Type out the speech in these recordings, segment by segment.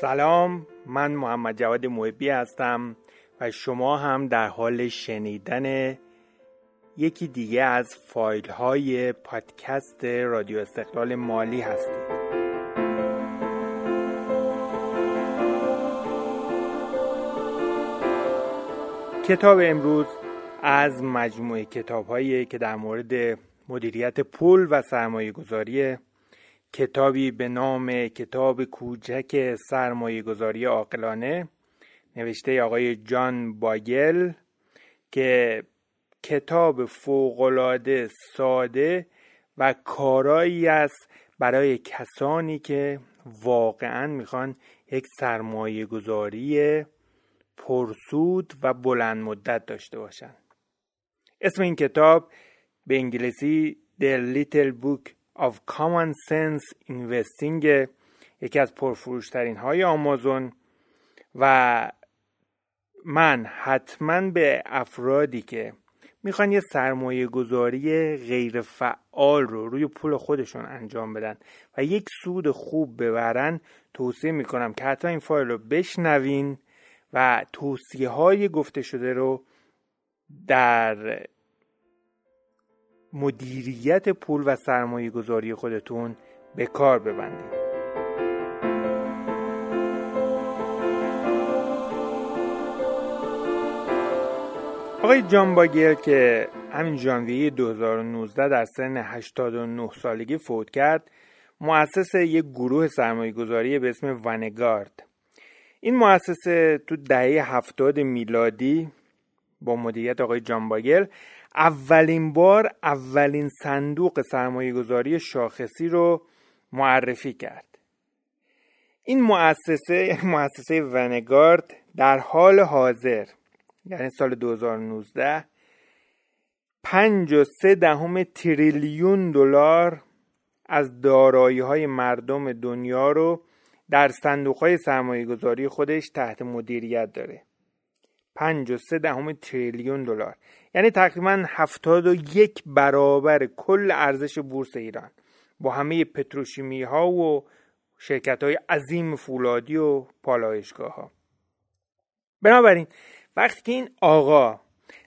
سلام من محمد جواد محبی هستم و شما هم در حال شنیدن یکی دیگه از فایل های پادکست رادیو استقلال مالی هستید کتاب امروز از مجموعه کتاب هایی که در مورد مدیریت پول و سرمایه گذاری کتابی به نام کتاب کوچک سرمایه گذاری عاقلانه نوشته آقای جان باگل که کتاب فوقالعاده ساده و کارایی است برای کسانی که واقعا می‌خوان یک سرمایه گذاری پرسود و بلند مدت داشته باشند اسم این کتاب به انگلیسی The Little Book of Common Sense Investing یکی از پرفروشترین های آمازون و من حتما به افرادی که می‌خوان یه سرمایه گذاری غیر فعال رو روی پول خودشون انجام بدن و یک سود خوب ببرن توصیه می‌کنم که حتی این فایل رو بشنوین و توصیه های گفته شده رو در مدیریت پول و سرمایه گذاری خودتون به کار ببندید. آقای جان باگل که همین ژانویه 2019 در سن 89 سالگی فوت کرد مؤسس یک گروه سرمایه گذاری به اسم ونگارد. این مؤسسه تو دهه هفتاد میلادی با مدیریت آقای جان باگل اولین بار اولین صندوق سرمایه گذاری شاخصی رو معرفی کرد. این مؤسسه مؤسسه ونگارد در حال حاضر یعنی سال 2019 پنج و سه دهم تریلیون دلار از دارایی های مردم دنیا رو در صندوق های سرمایه گذاری خودش تحت مدیریت داره. پنج و سه دهم تریلیون دلار. یعنی تقریبا هفتاد و یک برابر کل ارزش بورس ایران. با همه پتروشیمی ها و شرکت های عظیم فولادی و پالایشگاه ها بنابراین وقتی که این آقا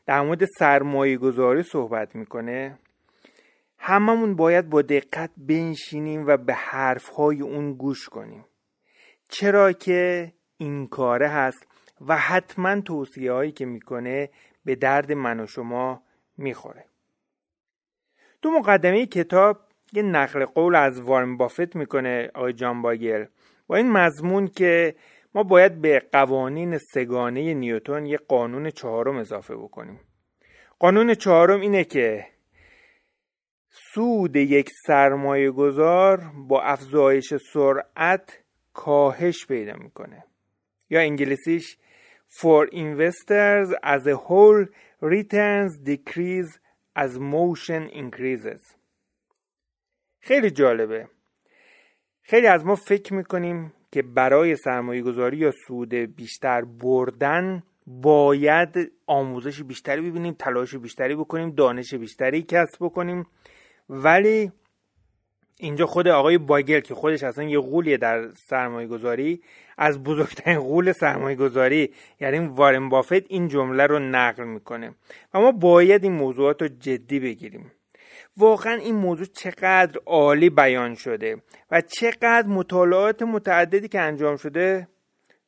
در مورد سرمایه گذاری صحبت می‌کنه هممون باید با دقت بنشینیم و به حرفهای اون گوش کنیم. چرا که این کاره هست و حتما توصیه هایی که می‌کنه به درد من و شما می‌خوره. تو مقدمه کتاب یه نقل قول از وارن بافت می‌کنه آقای جان باگل. با این مضمون که ما باید به قوانین سگانه نیوتن یه قانون چهارم اضافه بکنیم. قانون چهارم اینه که سود یک سرمایه گذار با افزایش سرعت کاهش پیدا می‌کنه. یا انگلیسیش For investors as a whole returns decrease as motion increases. خیلی جالبه. خیلی از ما فکر می‌کنیم که برای سرمایه گذاری یا سود بیشتر بردن باید آموزش بیشتری ببینیم تلاش بیشتری بکنیم دانش بیشتری کسب بکنیم. ولی اینجا خود آقای باگل که خودش اصلا یه غولیه در سرمایه گذاری از بزرگترین غول سرمایه گذاری یعنی وارن بافت این جمله رو نقل می‌کنه. و ما باید این موضوعات رو جدی بگیریم. واقعا این موضوع چقدر عالی بیان شده و چقدر مطالعات متعددی که انجام شده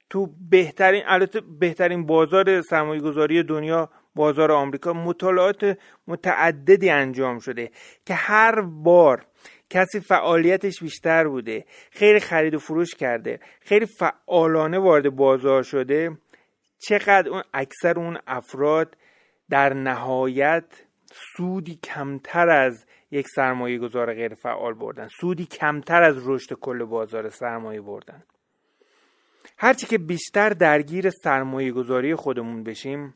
تو بهترین البته بهترین بازار سرمایه گذاری دنیا بازار آمریکا مطالعات متعددی انجام شده که هر بار کسی فعالیتش بیشتر بوده خیلی خرید و فروش کرده خیلی فعالانه وارد بازار شده. چقدر اون اکثر اون افراد در نهایت سودی کمتر از یک سرمایه گذار غیر فعال بردن سودی کمتر از رشد کل بازار سرمایه بردن. هرچی که بیشتر درگیر سرمایه گذاری خودمون بشیم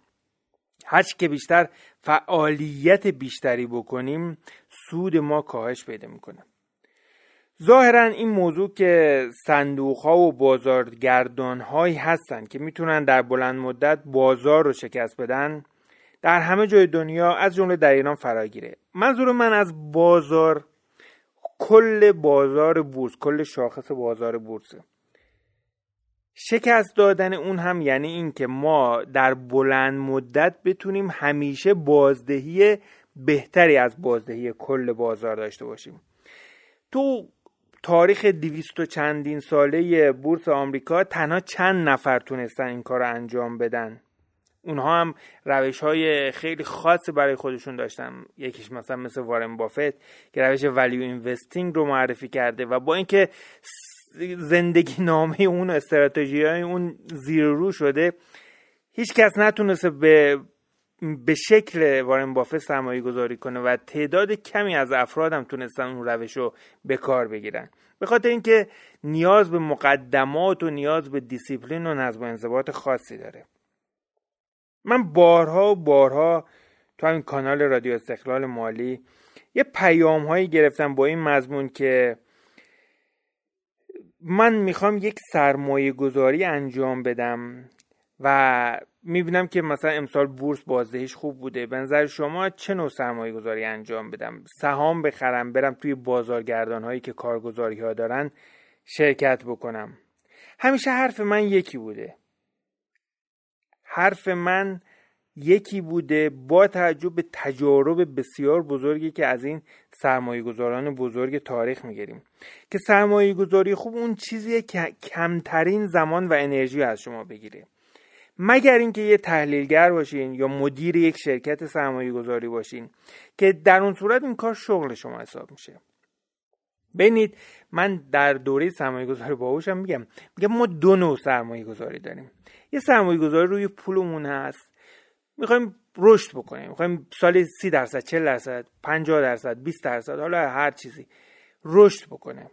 هرچی که بیشتر فعالیت بیشتری بکنیم سود ما کاهش پیدا می‌کنه. ظاهرا این موضوع که صندوق ها و بازارگردان هایی هستن که می‌تونن در بلند مدت بازار رو شکست بدن در همه جای دنیا از جمله در ایران فراگیره منظور من از بازار کل بازار بورس کل شاخص بازار بورس شکست دادن اون هم یعنی این که ما در بلند مدت بتونیم همیشه بازدهی بهتری از بازدهی کل بازار داشته باشیم. تو تاریخ دیویست و چندین ساله بورس آمریکا تنها چند نفر تونستن این کار رو انجام بدن. اونها هم روش های خیلی خاص برای خودشون داشتن. یکیش مثلا مثل وارن بافت که روش value investing رو معرفی کرده و با اینکه زندگی نامه اون استراتژی های اون زیر رو شده هیچ کس نتونسته به به شکل وارن بافت سرمایه گذاری کنه و تعداد کمی از افراد هم تونستن اون روش رو به کار بگیرن. به خاطر اینکه نیاز به مقدمات و نیاز به دیسیپلین و نظم و انضباط خاصی داره. من بارها و بارها تو همین کانال رادیو استقلال مالی یه پیام هایی گرفتم با این مضمون که من می‌خوام یک سرمایه گذاری انجام بدم و می‌بینم که مثلا امسال بورس بازدهیش خوب بوده. به نظر شما چه نوع سرمایه گذاری انجام بدم؟ سهام بخرم برم توی بازارگردان هایی که کارگزاری ها دارن شرکت بکنم. همیشه حرف من یکی بوده. حرف من یکی بوده با توجه به تجارب بسیار بزرگی که از این سرمایه گذاران بزرگ تاریخ می‌گیریم. که سرمایه گذاری خوب اون چیزیه که کمترین زمان و انرژی از شما بگیره. مگر اینکه یه تحلیلگر باشین یا مدیر یک شرکت سرمایه گذاری باشین که در اون صورت این کار شغل شما حساب میشه. ببینید من در دوره سرمایه گذاری باهوشم میگم. میگم ما دو نوع سرمایه گذاری داریم. یه سرمایه گذاری روی پولمون هست. می‌خوایم رشد بکنیم. می‌خوایم سال سی درصد 40 درصد 50 درصد 20 درصد حالا هر چیزی رشد بکنه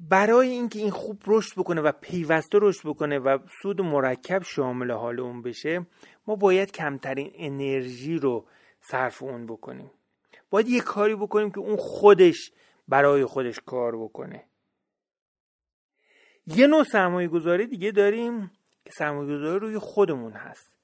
برای اینکه این خوب رشد بکنه و پیوسته رشد بکنه و سود مرکب شامل حال اون بشه ما باید کمترین انرژی رو صرف اون بکنیم. باید یه کاری بکنیم که اون خودش برای خودش کار بکنه. یه نوع سرمایه گذاری دیگه داریم که سرمایه گذاری روی خودمون هست.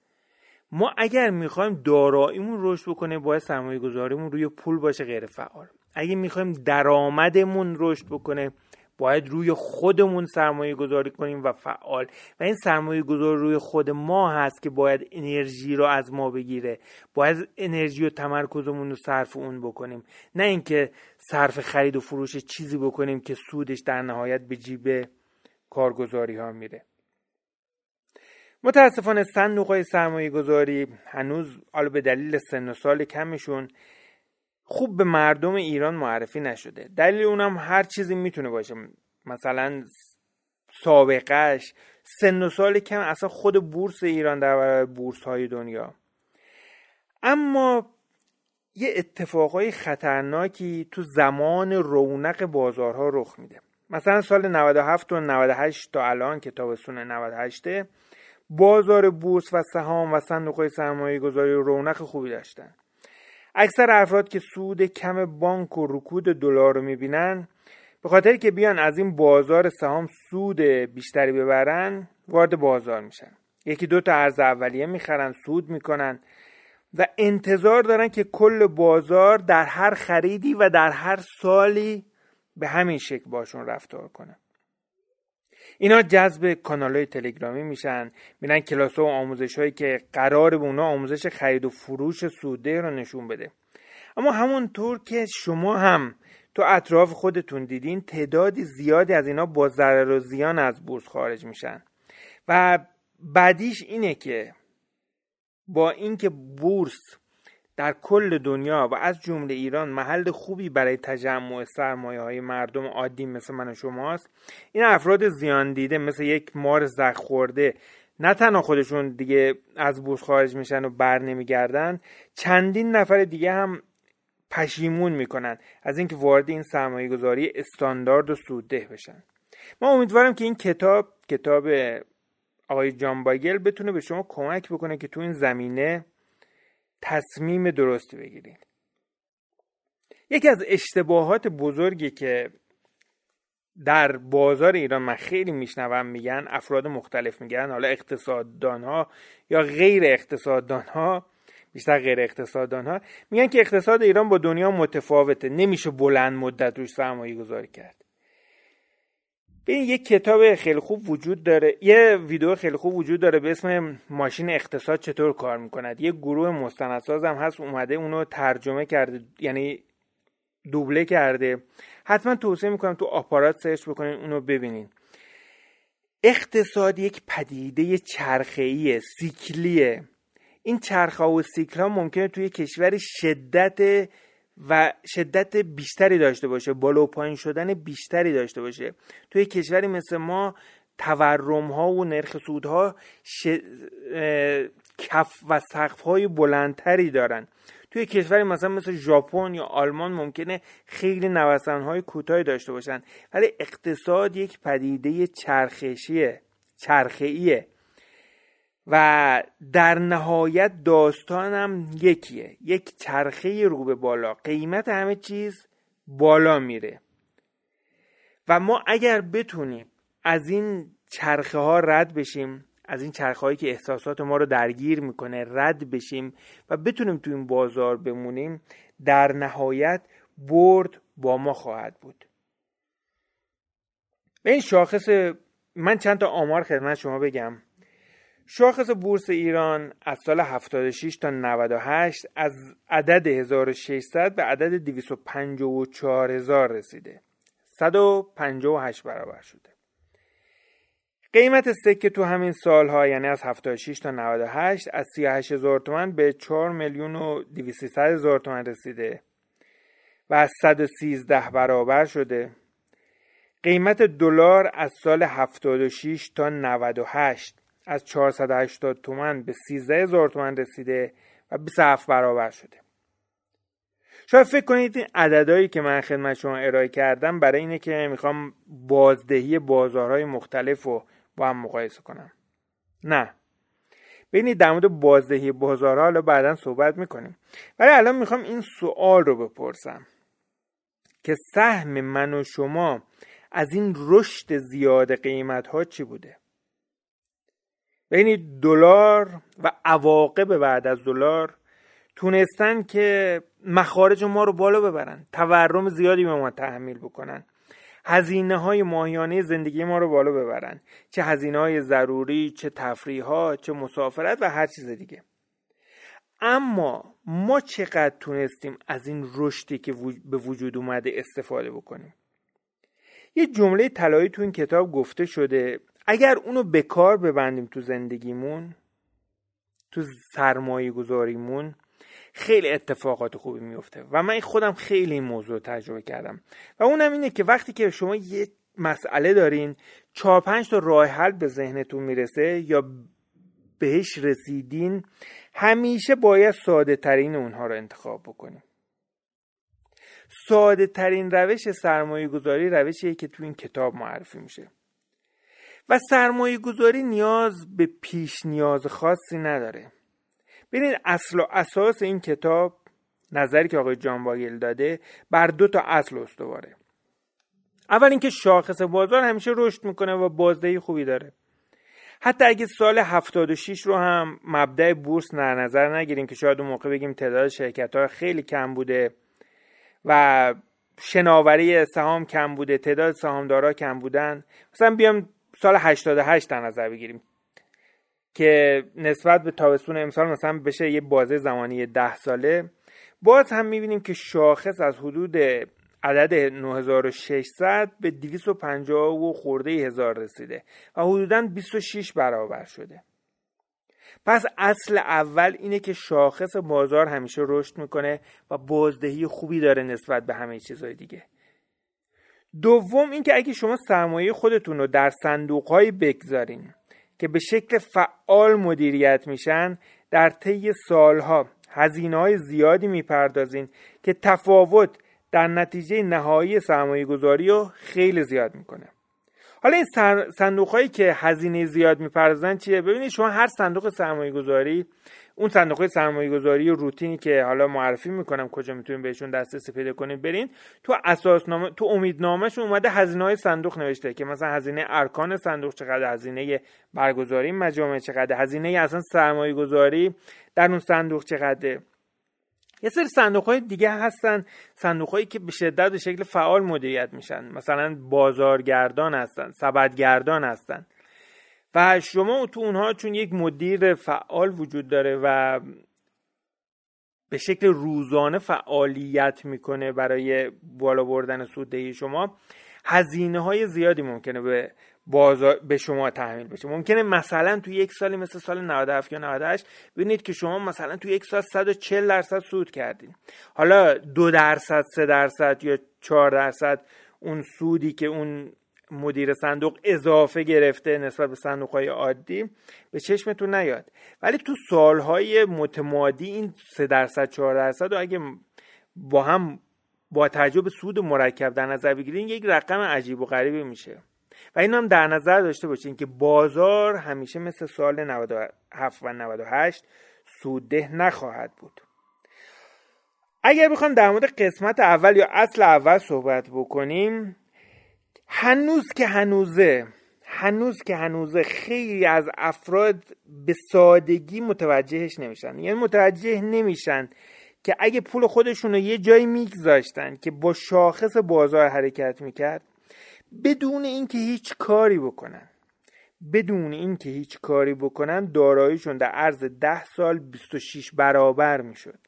ما اگر می‌خوایم داراییمون رشد بکنه باید سرمایه گذاریمون روی پول باشه غیر فعال اگه می‌خوایم درآمدمون رشد بکنه باید روی خودمون سرمایه گذاری کنیم و فعال. و این سرمایه گذاری روی خود ما هست که باید انرژی رو از ما بگیره. باید انرژی و تمرکزمون رو صرف اون بکنیم. نه اینکه صرف خرید و فروش چیزی بکنیم که سودش در نهایت به جیب کارگزاری ها میره. متاسفانه صندوق سرمایه گذاری هنوز حالا به دلیل سن و سال کمشون خوب به مردم ایران معرفی نشده. دلیل اونم هر چیزی می‌تونه باشه. مثلا سابقهش سن و سال کم اصلا خود بورس ایران در برابر بورس های دنیا. اما یه اتفاقای خطرناکی تو زمان رونق بازارها رخ میده. مثلا سال 97 و 98 تا الان که تابستون 98 بازار بورس و سهام و صندوق سرمایه گذاری رونق خوبی داشتن. اکثر افراد که سود کم بانک و رکود دلار رو می‌بینن به خاطر که بیان از این بازار سهام سود بیشتری ببرن وارد بازار میشن. یکی دو تا ارز اولیه می‌خرن سود می‌کنن و انتظار دارن که کل بازار در هر خریدی و در هر سالی به همین شکل باشون رفتار کنه. اینا جذب کانال های تلگرامی میشن. میرن کلاس و آموزش هایی که قرار به اونا آموزش خرید و فروش سوده رو نشون بده. اما همونطور که شما هم تو اطراف خودتون دیدین تعدادی زیادی از اینا با ضرر و زیان از بورس خارج میشن. و بعدیش اینه که با اینکه بورس در کل دنیا و از جمله ایران محل خوبی برای تجمع سرمایه های مردم عادی مثل من و شماست. این افراد زیان دیده مثل یک مار زخ خورده نه تنها خودشون دیگه از بورس خارج میشن و بر نمیگردن چندین نفر دیگه هم پشیمون می‌کنن از اینکه وارد این سرمایه گذاری استاندارد و سودده بشن. ما امیدوارم که این کتاب کتاب آقای جان باگل بتونه به شما کمک بکنه که تو این زمینه تصمیم درستی بگیرید یکی از اشتباهات بزرگی که در بازار ایران من خیلی میشنوم میگن افراد مختلف میگن حالا اقتصاددان ها یا غیر اقتصاددان ها بیشتر غیر اقتصاددان ها میگن که اقتصاد ایران با دنیا متفاوته نمیشه بلند مدت روش سرمایه گذاری کرد. ببین یک کتاب خیلی خوب وجود داره. یه ویدیو خیلی خوب وجود داره به اسم ماشین اقتصاد چطور کار می‌کند. یه گروه مستندساز هم هست اومده اونو ترجمه کرده یعنی دوبله کرده. حتما توصیه می‌کنم تو آپارات سرچ بکنین اونو ببینین. اقتصاد یک پدیده چرخه‌ای سیکلیه. این چرخه و سیکل ها ممکنه توی کشور شدت و شدت بیشتری داشته باشه بالا و پایین شدن بیشتری داشته باشه. توی کشوری مثل ما تورم ها و نرخ سودها ش... کف و سقف های بلندتری دارن. توی کشوری مثلا مثل ژاپن یا آلمان ممکنه خیلی نوسان های کوتاهی داشته باشن ولی اقتصاد یک پدیده چرخشیه چرخه‌ایه. و در نهایت داستانم یکیه. یک چرخه رو به بالا. قیمت همه چیز بالا میره. و ما اگر بتونیم از این چرخه ها رد بشیم از این چرخه هایی که احساسات ما رو درگیر می‌کنه رد بشیم و بتونیم تو این بازار بمونیم در نهایت برد با ما خواهد بود. به این شاخص من چند تا آمار خدمت شما بگم. شاخص بورس ایران از سال 76 تا 98 از عدد 1600 به عدد 254000 رسیده. 158 برابر شده. قیمت سکه تو همین سالها یعنی از 76 تا 98 از 38 هزار تومن به 4 میلیون و 200 هزار تومن رسیده و از 113 برابر شده. قیمت دلار از سال 76 تا 98 از 480 تومن به 13 هزار تومن رسیده و 27 برابر شده. شاید فکر کنید این عددهایی که من خدمت شما ارائه کردم برای اینه که می‌خوام بازدهی بازارهای مختلف رو با هم مقایسه کنم. نه. ببینید در مورد بازدهی بازارها حالا بعدا صحبت می‌کنیم. ولی الان می‌خوام این سوال رو بپرسم که سهم من و شما از این رشد زیاد قیمت ها چی بوده؟ بین دلار و عواقب بعد از دلار تونستن که مخارج ما رو بالا ببرن تورم زیادی به ما تحمیل بکنن هزینه های ماهیانه زندگی ما رو بالا ببرن چه هزینه های ضروری چه تفریح ها چه مسافرت و هر چیز دیگه. اما ما چقدر تونستیم از این رشدی که به وجود اومده استفاده بکنیم؟ یه جمله طلایی تو این کتاب گفته شده اگر اونو به کار ببندیم تو زندگیمون تو سرمایه گذاریمون خیلی اتفاقات خوبی میفته و من خودم خیلی این موضوع تجربه کردم. و اونم اینه که وقتی که شما یه مسئله دارین چهار پنج تا راه حل به ذهنتون می‌رسه یا بهش رسیدین همیشه باید ساده ترین اونها رو انتخاب بکنیم. ساده ترین روش سرمایه گذاری روشیه که تو این کتاب معرفی میشه. و سرمایه گذاری نیاز به پیش نیاز خاصی نداره. ببینید اصل و اساس این کتاب نظری که آقای جان باگل داده بر دو تا اصل استواره. اول اینکه شاخص بازار همیشه رشد می‌کنه و بازدهی خوبی داره. حتی اگه سال 76 رو هم مبدع بورس در نظر نگیریم که شاید اون موقع بگیم تعداد شرکت ها خیلی کم بوده و شناوری سهام کم بوده تعداد سهامدارا کم بودن. مثلا بیام سال 88 در نظر بگیریم که نسبت به تابستون امسال مثلا بشه یه بازه زمانی ده ساله. باز هم می‌بینیم که شاخص از حدود عدد 9600 به 250 و خورده هزار رسیده و حدودا 26 برابر شده. پس اصل اول اینه که شاخص بازار همیشه رشد می‌کنه و بازدهی خوبی داره نسبت به همه چیزهای دیگه. دوم اینکه اگه شما سرمایه خودتون رو در صندوقهایی بگذارین که به شکل فعال مدیریت میشن در طی سالها هزینه های زیادی می‌پردازین که تفاوت در نتیجه نهایی سرمایه گذاری رو خیلی زیاد می‌کنه. حالا این صندوق هایی که هزینه زیاد می‌پردازن چیه؟ ببینید شما هر صندوق سرمایه گذاری اون صندوق سرمایه گذاری روتینی که حالا معرفی می‌کنم کجا می‌تونید بهشون دسترسی پیدا کنید برین. تو اساسنامه تو امیدنامهش اومده هزینه های صندوق نوشته که مثلا هزینه ارکان صندوق چقدر هزینه برگزاری مجامع چقدر هزینه اصلا سرمایه گذاری در اون صندوق چقدره یه سری صندوق های دیگه هستن صندوق هایی که به شدت به شکل فعال مدیریت میشن. مثلا بازارگردان هستن سبدگردان هستن. و شما تو اونها چون یک مدیر فعال وجود داره و به شکل روزانه فعالیت می‌کنه برای بالا بردن سوددهی شما هزینه های زیادی ممکنه به بازار به شما تحمیل بشه. ممکنه مثلا تو یک سالی مثل سال 97 یا 98 ببینید که شما مثلا تو یک سال 140 درصد سود کردین. حالا دو درصد سه درصد یا چهار درصد اون سودی که اون مدیر صندوق اضافه گرفته نسبت به صندوق های عادی به چشمتون نیاد. ولی تو سالهای متمادی این سه درصد چهار درصد و اگه با هم با توجه به سود مرکب در نظر بگیرین یک رقم عجیب و غریبی میشه. و این هم در نظر داشته باشین که بازار همیشه مثل سال 97 و 98 سودده نخواهد بود. اگر بخوام در مورد قسمت اول یا اصل اول صحبت بکنیم هنوز که هنوزه هنوز که هنوزه خیلی از افراد به سادگی متوجهش نمیشن. یعنی متوجه نمیشن که اگه پول خودشون رو یه جایی میگذاشتن که با شاخص بازار حرکت می‌کرد بدون اینکه هیچ کاری بکنن. بدون اینکه هیچ کاری بکنن داراییشون در عرض ده سال 26 برابر می‌شد.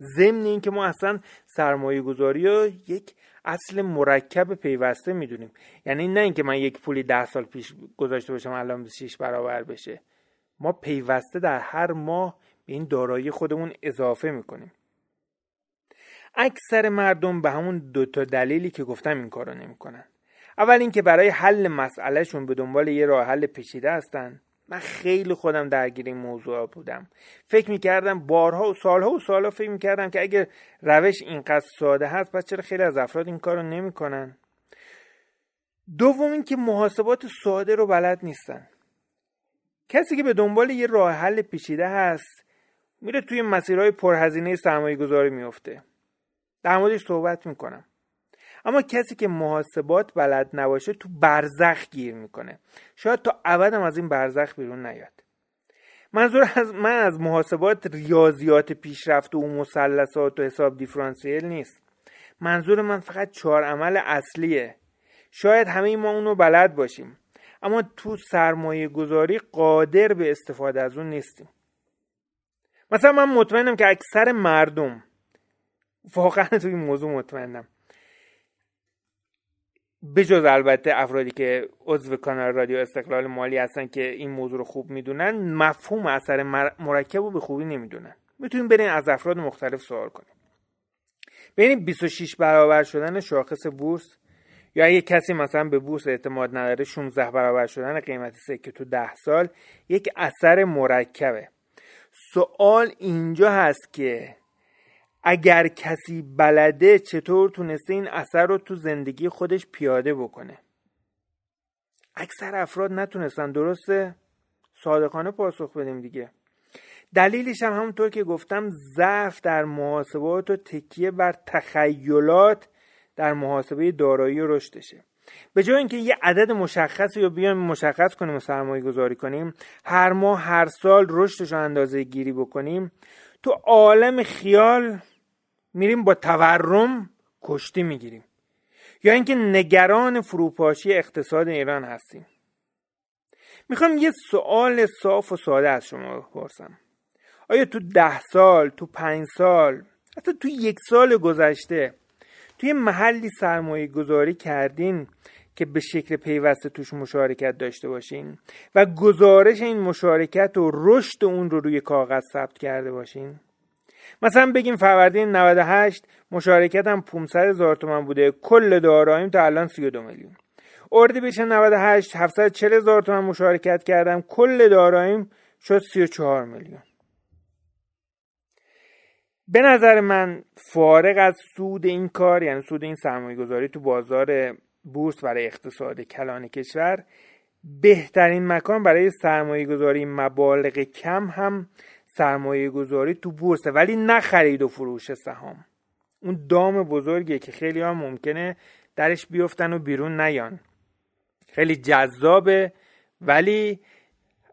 ضمن اینکه ما اصلا سرمایه گذاری رو یک اصل مرکب پیوسته می‌دونیم. یعنی نه اینکه من یک پولی ده سال پیش گذاشته باشم الان 26 برابر بشه. ما پیوسته در هر ماه به این دارایی خودمون اضافه می‌کنیم. اکثر مردم به همون دوتا دلیلی که گفتم این کارو نمی‌کنن. اول اینکه برای حل مسئلهشون به دنبال یه راه حل پیچیده هستن. من خیلی خودم درگیر این موضوع بودم. فکر می‌کردم بارها و سالها و سالها فکر می‌کردم که اگر روش اینقدر ساده هست پس چرا خیلی از افراد این کارو نمی‌کنن؟ دوم اینکه محاسبات ساده رو بلد نیستن. کسی که به دنبال یه راه حل پیچیده هست میره توی مسیرهای پرهزینه سرمایه گذاری میفته در موردش صحبت می‌کنم. اما کسی که محاسبات بلد نباشه تو برزخ گیر می‌کنه. شاید تا ابدم از این برزخ بیرون نیاد. منظور از من از محاسبات ریاضیات پیشرفته و مثلثات و حساب دیفرانسیل نیست. منظور من فقط چهار عمل اصلیه. شاید همه ما اونو بلد باشیم اما تو سرمایه گذاری قادر به استفاده از اون نیستیم. مثلا من مطمئنم که اکثر مردم واقعا توی این موضوع مطمئنم. بجز البته افرادی که عضو کانال رادیو استقلال مالی هستن که این موضوع رو خوب می‌دونن مفهوم اثر مرکب رو به خوبی نمی‌دونن. می‌تونیم برین از افراد مختلف سوال کنیم. بین 26 برابر شدن شاخص بورس یا اگه کسی مثلا به بورس اعتماد نداره 16 برابر شدن قیمت سکه تو 10 سال یک اثر مرکبه. سوال اینجا هست که اگر کسی بلده چطور تونسته این اثر رو تو زندگی خودش پیاده بکنه؟ اکثر افراد نتونستن درسته؟ صادقانه پاسخ بدیم دیگه. دلیلش هم همونطور که گفتم ضعف در محاسبات و تکیه بر تخیلات در محاسبه دارایی و رشدشه. به جای اینکه یه عدد مشخصی رو بیایم مشخص کنیم و سرمایه گذاری کنیم هر ماه هر سال رشدش رو اندازه گیری بکنیم تو عالم خیال میریم با تورم کشتی می‌گیریم. یا اینکه نگران فروپاشی اقتصاد ایران هستیم. می‌خوام یه سوال صاف و ساده از شما بپرسم. آیا تو ده سال تو پنج سال حتی تو یک سال گذشته توی محلی سرمایه گذاری کردین که به شکل پیوسته توش مشارکت داشته باشین و گزارش این مشارکت و رشد اون رو روی کاغذ ثبت کرده باشین؟ مثلا بگیم فروردین 98 مشارکتم 500 هزار تومن بوده. کل داراییم تا الان 32 میلیون. اردی بشه 98 740 هزار تومن مشارکت کردم. کل داراییم شد 34 میلیون. به نظر من فارغ از سود این کار یعنی سود این سرمایه گذاری تو بازار بورس برای اقتصاد کلان کشور بهترین مکان برای سرمایه گذاری مبالغ کم هم سرمایه گذاری تو بورسه ولی نه خرید و فروش سهام. اون دام بزرگیه که خیلی ها ممکنه درش بیفتن و بیرون نیان. خیلی جذابه ولی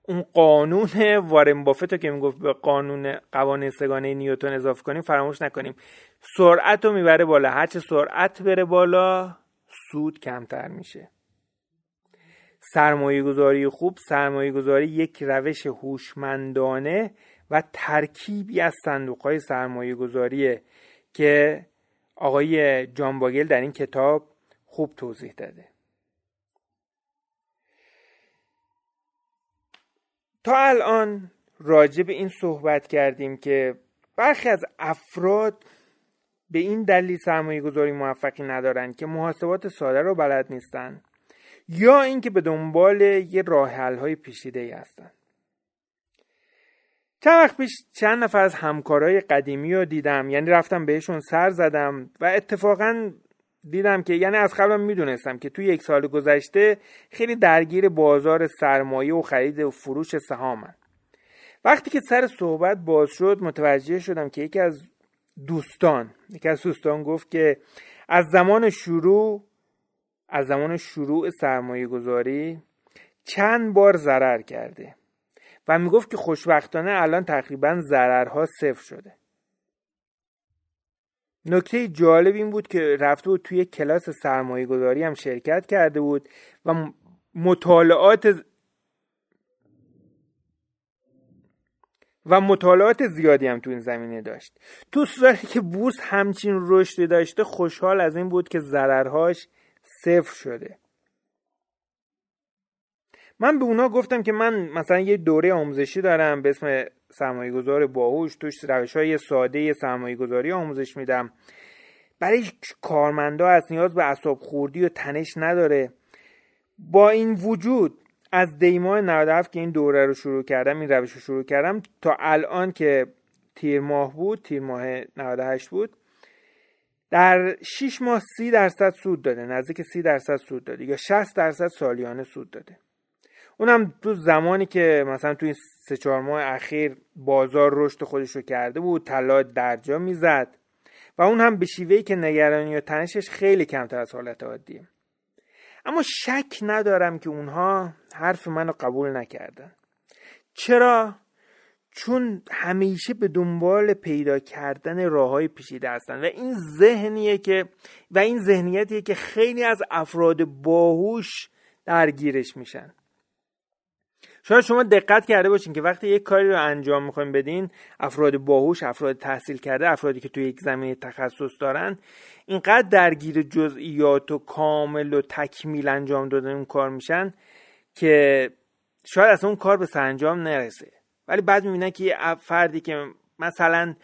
اون قانون وارن بافت که می‌گفت به قانون قوانین سگانه نیوتن اضافه کنیم فراموش نکنیم. سرعت رو می‌بره بالا. هرچه سرعت بره بالا سود کمتر میشه. سرمایه گذاری خوب سرمایه گذاری یک روش هوشمندانه و ترکیبی از صندوق های سرمایه گذاریه که آقای جان باگل در این کتاب خوب توضیح داده. تا الان راجع به این صحبت کردیم که برخی از افراد به این دلیل سرمایه گذاری موفقی ندارن که محاسبات ساده رو بلد نیستن یا اینکه به دنبال یه راه های پیچیده ای هستن. چند وقت پیش چند نفر از همکارای قدیمی رو دیدم. یعنی رفتم بهشون سر زدم و اتفاقا دیدم که یعنی از قبلم می‌دونستم که توی یک سال گذشته خیلی درگیر بازار سرمایه و خرید و فروش سهامن وقتی که سر صحبت باز شد متوجه شدم که یکی از دوستان یکی از دوستان گفت که از زمان شروع از زمان شروع سرمایه گذاری چند بار ضرر کرده. و می‌گفت که خوشبختانه الان تقریبا ضررها صفر شده. نکته جالب این بود که رفته بود توی کلاس سرمایه گذاری هم شرکت کرده بود و مطالعات و مطالعات زیادی هم تو این زمینه داشت. تو صورتی که بورس همچین رشدی داشته خوشحال از این بود که ضررهاش صفر شده. من به اونا گفتم که من مثلا یه دوره آموزشی دارم به اسم سرمایه گذار باهوش توش روش های ساده سرمایه گذاری آموزش میدم. برای کارمندا از نیاز به اصاب خوردی و تنش نداره. با این وجود از دیماه 97 که این دوره رو شروع کردم این روش رو شروع کردم تا الان که تیر ماه بود تیر ماه 98 بود در 6 ماه 30 درصد سود داده نزدیک 30 درصد سود داده یا 60 درصد سالیانه سود داده. اونم تو زمانی که مثلا توی سه چهار ماه اخیر بازار رشد خودش رو کرده بود طلا درجا می‌زد. و اون هم به شیوهی که نگرانی و تنشش خیلی کمتر از حالت عادیه اما شک ندارم که اونها حرف منو قبول نکردن. چرا؟ چون همیشه به دنبال پیدا کردن راه های پیچیده هستن. و این ذهنیه که و این ذهنیتیه که خیلی از افراد باهوش درگیرش میشن. شاید شما دقت کرده باشین که وقتی یک کاری رو انجام می‌خوایم بدین افراد باهوش افراد تحصیل کرده افرادی که توی یک زمینه تخصص دارن اینقدر درگیر جزئیات و کامل و تکمیل انجام دادن اون کار میشن که شاید اصلا اون کار به سرانجام نرسه. ولی بعد می‌بینن که یه فردی که مثلا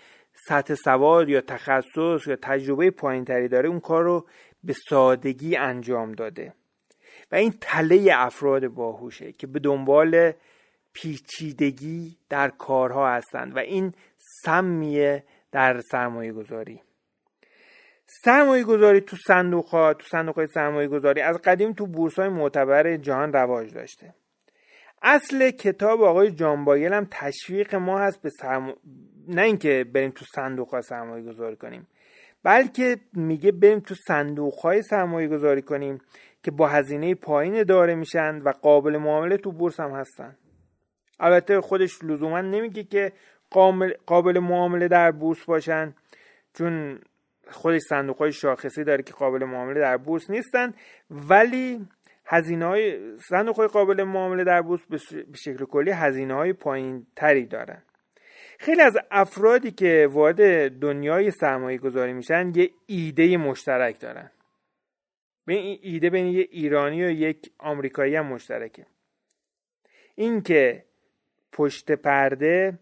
سطح سواد یا تخصص یا تجربه پایینتری داره اون کار رو به سادگی انجام داده. و این تله افراد باهوشه که به دنبال پیچیدگی در کارها هستند و این سمیه در سرمایه گذاری سرمایه گذاری تو صندوق تو صندوق های سرمایه گذاری از قدیم تو بورس های معتبر جهان رواج داشته. اصل کتاب آقای جان بایل هم تشویق ما هست به سرم... نه اینکه بریم تو صندوق ها سرمایه گذاری کنیم بلکه میگه بریم تو صندوق های سرمایه گذاری کنیم که با هزینه پایین داره میشن و قابل معامله تو بورس هم هستن. البته خودش لزوما نمیگه که قابل معامله در بورس باشن چون خودش صندوق های شاخصی داره که قابل معامله در بورس نیستن ولی هزینه های صندوق های قابل معامله در بورس به شکل کلی هزینه های پایین تری دارن. خیلی از افرادی که وارد دنیای سرمایه گذاری میشن یه ایده مشترک دارن. این ایده بین یه ایرانی و یک آمریکایی هم مشترکه. اینکه پشت پرده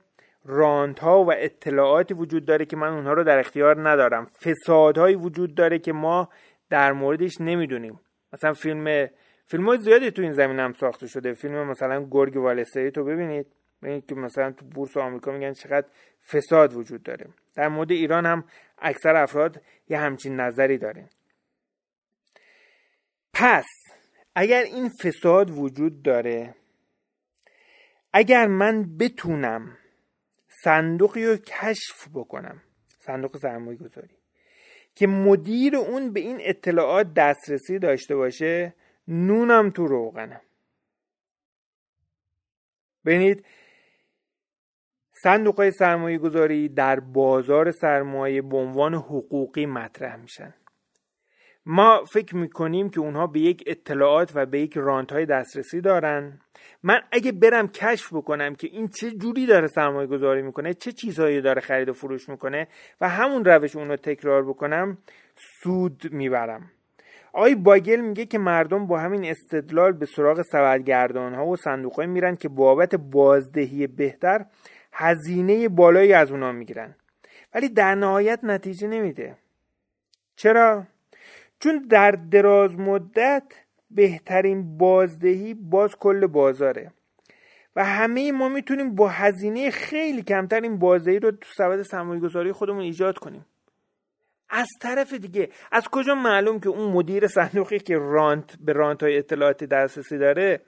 ها و اطلاعاتی وجود داره که من اونها رو در اختیار ندارم. فسادهایی وجود داره که ما در موردش نمی‌دونیم. مثلا فیلم فیلم های زیادی تو این زمین هم ساخته شده. فیلم مثلا گرگ والستری تو ببینید. ببینید که مثلا تو بورس آمریکا میگن چقدر فساد وجود داره. در مورد ایران هم اکثر افراد یه همچین نظری دارن. پس اگر این فساد وجود داره اگر من بتونم صندوقی رو کشف بکنم صندوق سرمایه گذاری که مدیر اون به این اطلاعات دسترسی داشته باشه نونم تو روغنم. ببینید صندوق های سرمایه گذاری در بازار سرمایه به عنوان حقوقی مطرح میشن. ما فکر می‌کنیم که اونها به یک اطلاعات و به یک رانت های دسترسی دارن. من اگه برم کشف بکنم که این چه جوری داره سرمایه گذاری می‌کنه چه چیزهایی داره خرید و فروش می‌کنه و همون روش اون رو تکرار بکنم سود می‌برم. آقای باگل میگه که مردم با همین استدلال به سراغ سبدگردان ها و صندوق میرن که بابت بازدهی بهتر هزینه بالایی از اونا می‌گیرن. ولی در نهایت نتیجه نمیده. چرا؟ چون در دراز مدت بهترین بازدهی باز کل بازاره. و همه ما می‌تونیم با هزینه خیلی کمتر این بازدهی رو تو سبد سرمایه گذاری خودمون ایجاد کنیم. از طرف دیگه از کجا معلوم که اون مدیر صندوقی که رانت به رانت های اطلاعاتی دسترسی داره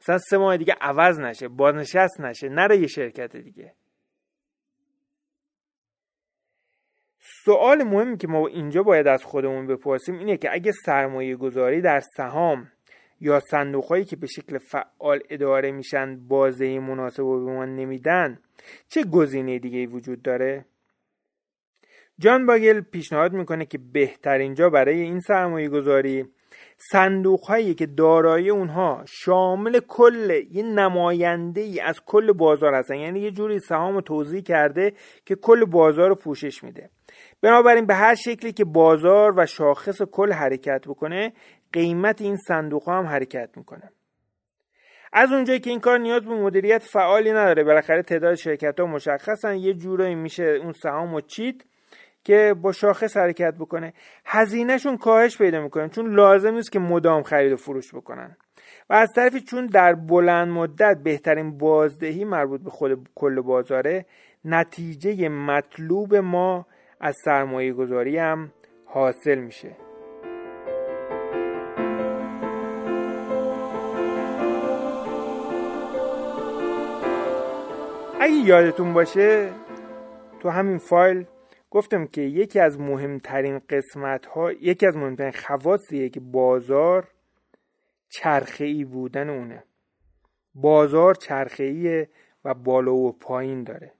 مثلا سه ماه دیگه عوض نشه بازنشست نشه نره یه شرکت دیگه. سوال مهمی که ما اینجا باید از خودمون بپرسیم اینه که اگه سرمایه گذاری در سهام یا صندوق هایی که به شکل فعال اداره میشن بازه مناسب و به ما نمیدن چه گزینه دیگه وجود داره؟ جان باگل پیشنهاد می‌کنه که بهترین جا برای این سرمایه گذاری صندوق هایی که دارایی اونها شامل کل یه نماینده ای از کل بازار هستن یعنی یه جوری سهام رو توضیح کرده که کل بازار رو پوشش میده بنابراین به هر شکلی که بازار و شاخص کل حرکت بکنه قیمت این صندوق هم حرکت می‌کنه. از اونجایی که این کار نیاز به مدیریت فعالی نداره بالاخره تعداد شرکت ها مشخصن یه جورایی میشه اون سهام و چیت که با شاخص حرکت بکنه. هزینهشون کاهش پیدا می‌کنه چون لازم نیست که مدام خرید و فروش بکنن. و از طرفی چون در بلند مدت بهترین بازدهی مربوط به خود کل بازاره نتیجه مطلوب ما از سرمایه گذاری هم حاصل میشه. اگه یادتون باشه تو همین فایل گفتم که یکی از مهمترین قسمت ها یکی از مهمترین خواصیه که بازار چرخه ای بودن اونه. بازار چرخه و بالا و پایین داره.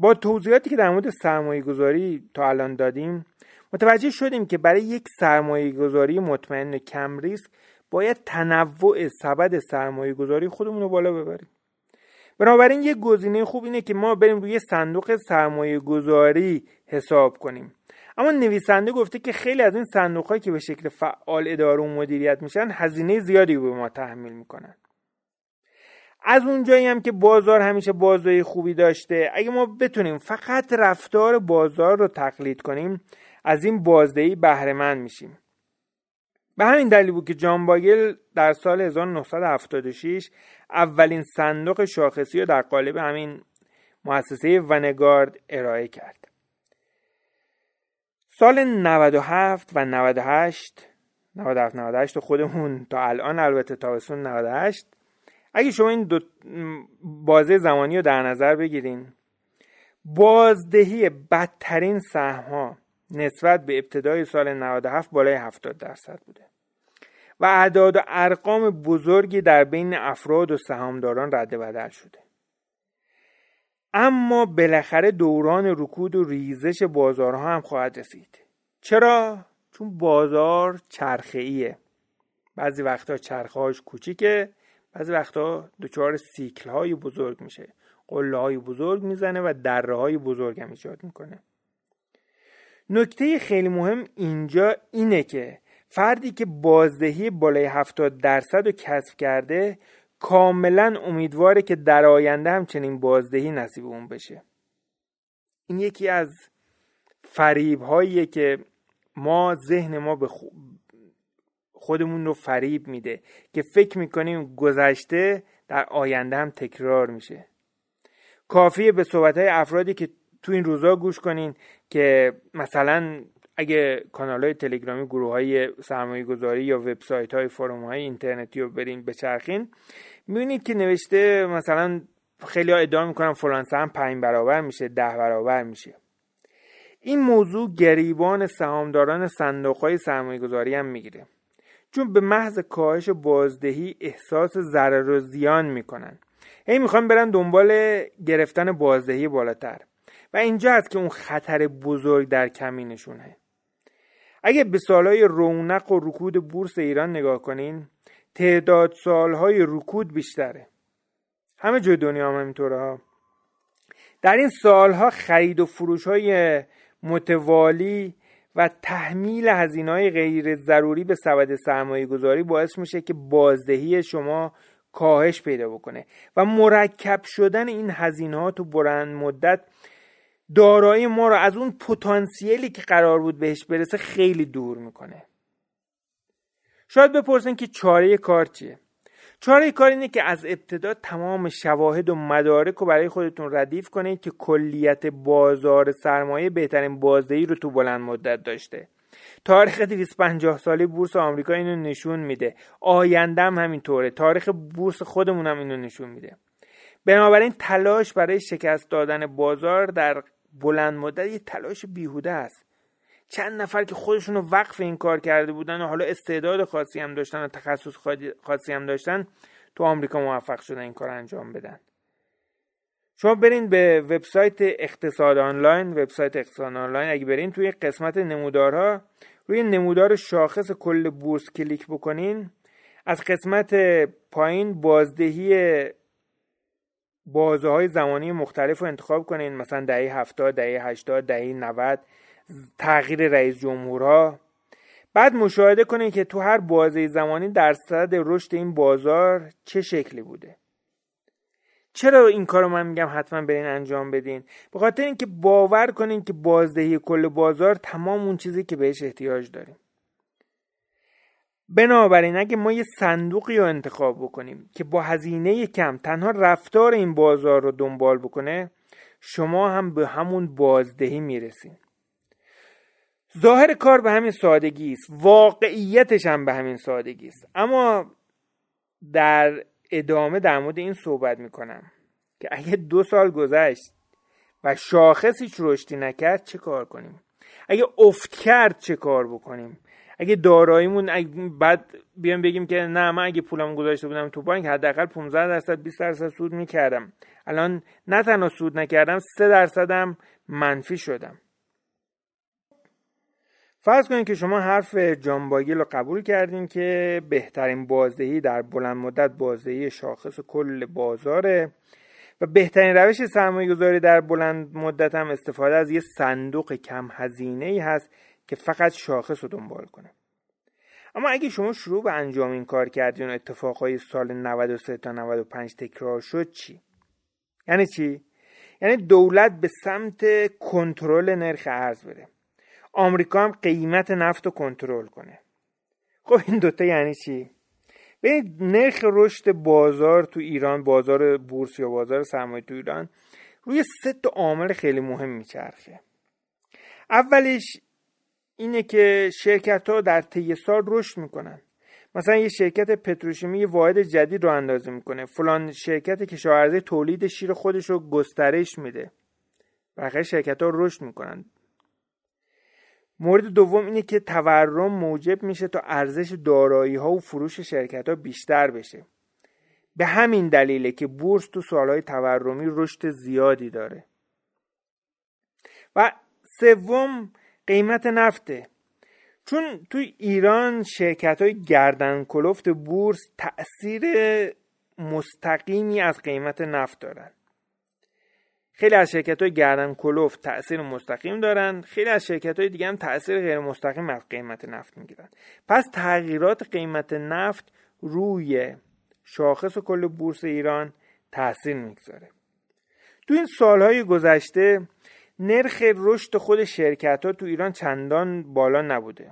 با توضیحاتی که در مورد سرمایه گذاری تا الان دادیم متوجه شدیم که برای یک سرمایه گذاری مطمئن کم ریسک باید تنوع سبد سرمایه گذاری خودمون رو بالا ببریم. بنابراین یک گزینه خوب اینه که ما بریم روی صندوق سرمایه گذاری حساب کنیم. اما نویسنده گفته که خیلی از این صندوق هایی که به شکل فعال اداره و مدیریت میشن هزینه زیادی به ما تحمیل می‌کنن. از اونجایی هم که بازار همیشه بازدهی خوبی داشته اگه ما بتونیم فقط رفتار بازار رو تقلید کنیم از این بازدهی بهره میشیم. به همین دلیل بود که جان باگل در سال 1976 اولین صندوق شاخصی رو در قالب همین مؤسسه ونگارد ارائه کرد. سال 97 و 98 97 98 خودمون تا الان البته تابستون 98 اگه شما این دو بازه زمانی رو در نظر بگیرین بازدهی بدترین سهم ها نسبت به ابتدای سال 97 بالای 70 درصد بوده و اعداد و ارقام بزرگی در بین افراد و سهامداران رد بدل شده. اما بالاخره دوران رکود و ریزش بازارها هم خواهد رسید. چرا؟ چون بازار چرخه ایه بعضی وقتا چرخه هاش کوچیکه. بعضی وقتا دچار سیکل های بزرگ میشه. قله های بزرگ می‌زنه و دره های بزرگ هم ایجاد می‌کنه. نکته خیلی مهم اینجا اینه که فردی که بازدهی بالای 70 درصد رو کسب کرده کاملا امیدواره که در آینده هم چنین بازدهی نصیب اون بشه. این یکی از فریب هاییه که ما ذهن ما به خودمون رو فریب میده که فکر می‌کنیم گذشته در آینده هم تکرار میشه. کافیه به صحبت های افرادی که تو این روزا گوش کنین که مثلا اگه کانال های تلگرامی گروه های سرمایه گذاری یا وبسایت های فروم های اینترنتی رو برین بچرخین می‌بینید که نوشته مثلا خیلی ها ادعا می‌کنن فلان سهم پنج برابر میشه ده برابر میشه. این موضوع گریبان سهامداران صندوق های سرمایه گذاری هم می‌گیره. چون به محض کاهش بازدهی احساس ضرر و زیان می‌کنن. هی می‌خوان برن دنبال گرفتن بازدهی بالاتر. و اینجا هست که اون خطر بزرگ در کمینشونه اگه به سالهای رونق و رکود بورس ایران نگاه کنین تعداد سالهای رکود بیشتره. همه جای دنیا هم همینطوره ها. در این سالها خرید و فروش های متوالی و تحمیل هزینه های غیر ضروری به سبد سرمایه گذاری باعث میشه که بازدهی شما کاهش پیدا بکنه. و مرکب شدن این هزینه ها تو بلند مدت دارایی ما رو از اون پتانسیلی که قرار بود بهش برسه خیلی دور می‌کنه. شاید بپرسین که چاره کار چیه؟ چاره کار اینه که از ابتدا تمام شواهد و مدارک رو برای خودتون ردیف کنید که کلیت بازار سرمایه بهترین بازدهی رو تو بلند مدت داشته. تاریخ 250 ساله بورس آمریکا اینو نشون میده. آینده هم همینطوره. تاریخ بورس خودمون هم اینو نشون میده. بنابراین تلاش برای شکست دادن بازار در بلند مدت یه تلاش بیهوده است. چند نفر که خودشون رو وقف این کار کرده بودن و حالا استعداد خاصی هم داشتن و تخصص خاصی هم داشتن تو آمریکا موفق شدن این کار انجام بدن. شما برین به وبسایت اقتصاد آنلاین وبسایت اقتصاد آنلاین. اگه برین توی قسمت نمودارها روی نمودار شاخص کل بورس کلیک بکنین. از قسمت پایین بازدهی بازه های زمانی مختلف رو انتخاب کنین. مثلا دهه 70 دهه 80 دهه 90 تغییر رئیس جمهورها بعد مشاهده کنید که تو هر بازه زمانی درصد رشد این بازار چه شکلی بوده. چرا این کارو من میگم حتما برین انجام بدین؟ به خاطر اینکه باور کنین که بازدهی کل بازار تمام اون چیزی که بهش احتیاج داریم. بنابراین اگه ما یه صندوقی رو انتخاب بکنیم که با هزینه کم تنها رفتار این بازار رو دنبال بکنه شما هم به همون بازدهی می‌رسین. ظاهر کار به همین سادگی است. واقعیتش هم به همین سادگی است. اما در ادامه در مورد این صحبت می‌کنم که اگه دو سال گذشت و شاخص هیچ رشدی نکرد چه کار کنیم؟ اگه افت کرد چه کار بکنیم؟ اگه داراییمون بعد بیام بگیم که نه من اگه پولم گذاشته بودم تو بانک حداقل 15 درصد 20 درصد سود می‌کردم. الان نه تنها سود نکردم 3 درصدم منفی شدم. فرض کنید که شما حرف جان باگیل رو قبول کردین که بهترین بازدهی در بلند مدت بازدهی شاخص کل بازاره و بهترین روش سرمایه گذاری در بلند مدت هم استفاده از یه صندوق کم هزینه ای هست که فقط شاخص رو دنبال کنه اما اگه شما شروع به انجام این کار کردین و اتفاقهای سال 93 تا 95 تکرار شد چی؟ یعنی چی؟ یعنی دولت به سمت کنترل نرخ ارز بره آمریکا هم قیمت نفت رو کنترل کنه. خب این دوتا یعنی چی؟ ببینید نرخ رشد بازار تو ایران بازار بورس یا بازار سرمایه تو ایران روی سه تا عامل خیلی مهم میچرخه. اولش اینه که شرکت ها در طی سال رشد می‌کنن. مثلا یه شرکت پتروشیمی یه واحد جدید رو اندازه می‌کنه. فلان شرکت کشاورزی تولید شیر خودش رو گسترش میده. بقیه شرکت ها رشد می‌کنن. مورد دوم اینه که تورم موجب میشه تا ارزش دارایی ها و فروش شرکت ها بیشتر بشه. به همین دلیله که بورس تو سالهای تورمی رشد زیادی داره. و سوم قیمت نفته. چون تو ایران شرکت های گردن کلفت بورس تأثیر مستقیمی از قیمت نفت دارن. خیلی از شرکت های گردن کلوف تاثیر مستقیم دارن خیلی از شرکت های دیگه هم تاثیر غیر مستقیم از قیمت نفت می‌گیرن. پس تغییرات قیمت نفت روی شاخص و کل بورس ایران تاثیر می‌گذاره. تو این سالهای گذشته نرخ رشد خود شرکت ها تو ایران چندان بالا نبوده.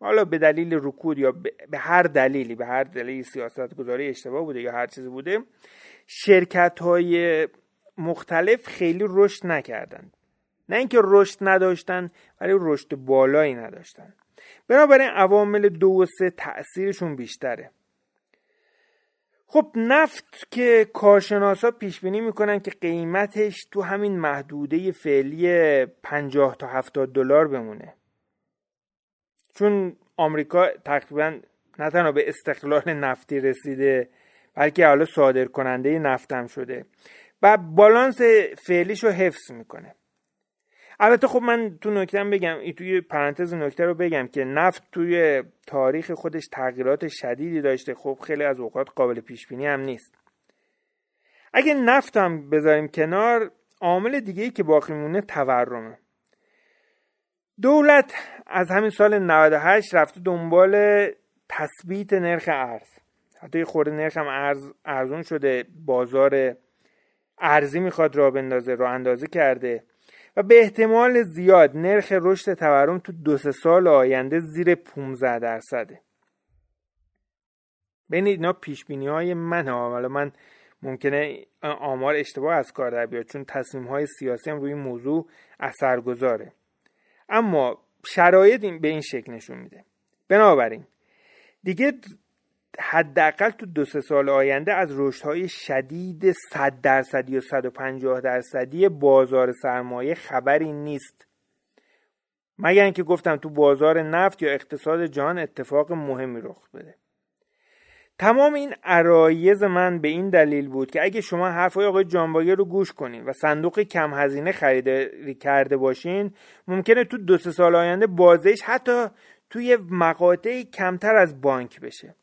حالا به دلیل رکود یا به هر دلیلی به هر دلیل سیاست گذاری اشتباه بوده یا هر چیزی بوده شرکت های مختلف خیلی رشد نکردند. نه اینکه رشد نداشتن ولی رشد بالایی نداشتن. بنابراین عوامل دو و سه تاثیرشون بیشتره. خب نفت که کارشناسا پیش بینی می‌کنن که قیمتش تو همین محدوده فعلی 50 تا 70 دلار بمونه. چون آمریکا تقریبا نه تنها به استقلال نفتی رسیده بلکه حالا صادر کننده نفتم شده. و بالانس فعلیش رو حفظ می‌کنه. البته خب من تو نکتم بگم ای توی پرانتز نکته رو بگم که نفت توی تاریخ خودش تغییرات شدیدی داشته. خب خیلی از اوقات قابل پیش بینی هم نیست. اگه نفت هم بذاریم کنار عامل دیگه ای که باقی مونه تورمه. دولت از همین سال 98 رفته دنبال تثبیت نرخ ارز. حتی خورده نرخ هم ارز ارزون شده بازار ارزی می‌خواد را بندازه را اندازه کرده. و به احتمال زیاد نرخ رشد تورم تو دو سه سال آینده زیر 15 درصده بین اینا پیش بینی های من حالا من ممکنه آمار اشتباه از کار در بیاد چون تصمیم های سیاسی هم روی موضوع اثرگذاره. اما شرایط به این شکل نشون میده. بنابراین دیگه حداقل تو دو سه سال آینده از رشدهای شدید 100 درصدی و 150 درصدی بازار سرمایه خبری نیست. مگر اینکه گفتم تو بازار نفت یا اقتصاد جهان اتفاق مهمی رخ بده. تمام این عرایز من به این دلیل بود که اگه شما حرفای آقای جانباگر رو گوش کنین و صندوق کم هزینه خریده کرده باشین ممکنه تو دو سه سال آینده بازش حتی توی مقاطعی کمتر از بانک بشه.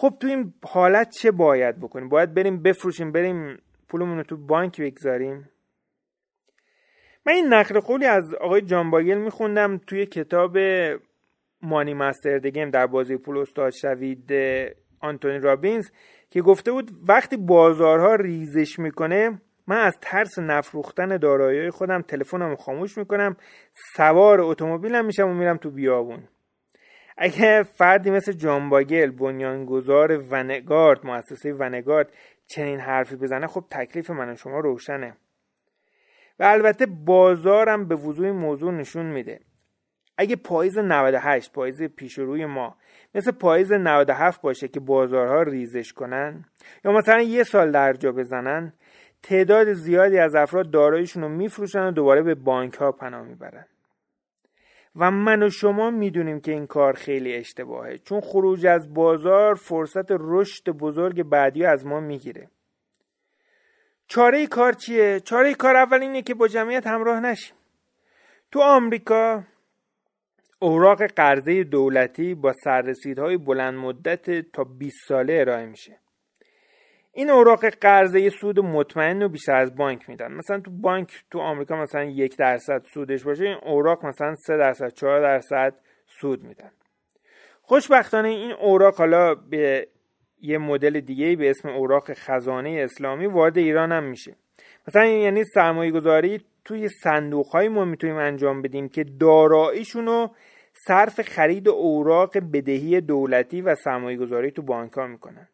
خب تو این حالت چه باید بکنیم؟ باید بریم بفروشیم بریم پولمون رو تو بانک بگذاریم؟ من این نقل قولی از آقای جانباگل میخوندم توی کتاب مانی مستر دگیم در بازی پول استاد شوید آنتونی رابینز که گفته بود وقتی بازارها ریزش می‌کنه من از ترس نفروختن دارایی خودم تلفنم خاموش می‌کنم سوار اتومبیلم میشم و میرم تو بیابون. اگه فردی مثل جان باگل بنیانگذار ونگارد مؤسسه ونگارد چنین حرفی بزنه خب تکلیف من و شما روشنه. و البته بازارم به وضوع موضوع نشون میده. اگه پاییز 98 پاییز پیش روی ما مثل پاییز 97 باشه که بازارها ریزش کنن یا مثلا یه سال در جا بزنن تعداد زیادی از افراد داراییشون رو میفروشن و دوباره به بانک ها پناه می‌برن. و من و شما می‌دونیم که این کار خیلی اشتباهه. چون خروج از بازار فرصت رشد بزرگ بعدی از ما می‌گیره. چاره کار چیه؟ چاره کار اول اینه که با جمعیت همراه نشیم. تو آمریکا اوراق قرضه دولتی با سررسیدهای بلند مدت تا 20 ساله ارائه میشه. این اوراق قرضه سود مطمئن رو بیشتر از بانک میدن. مثلا تو بانک تو آمریکا مثلا یک درصد سودش باشه این اوراق مثلا سه درصد چهار درصد سود میدن. خوشبختانه این اوراق حالا به یه مدل دیگه به اسم اوراق خزانه اسلامی وارد ایران هم میشه. مثلا یعنی سرمایه گذاری توی صندوق های ما می‌تونیم انجام بدیم که داراییشون رو صرف خرید اوراق بدهی دولتی و سرمایه گذاری تو بانک ها می‌کنن.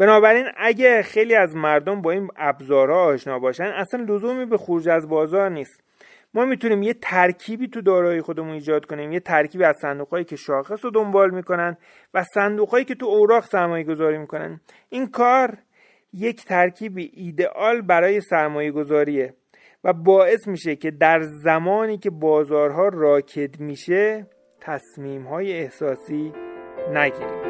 بنابراین اگه خیلی از مردم با این ابزارها آشنا باشن اصلا لزومی به خروج از بازار نیست. ما می‌تونیم یه ترکیبی تو دارایی خودمون ایجاد کنیم یه ترکیبی از صندوقهایی که شاخص رو دنبال می‌کنن و صندوقهایی که تو اوراق سرمایه گذاری می‌کنن. این کار یک ترکیبی ایدئال برای سرمایه گذاریه و باعث میشه که در زمانی که بازارها راکد میشه تصمیم های احساسی نگیریم.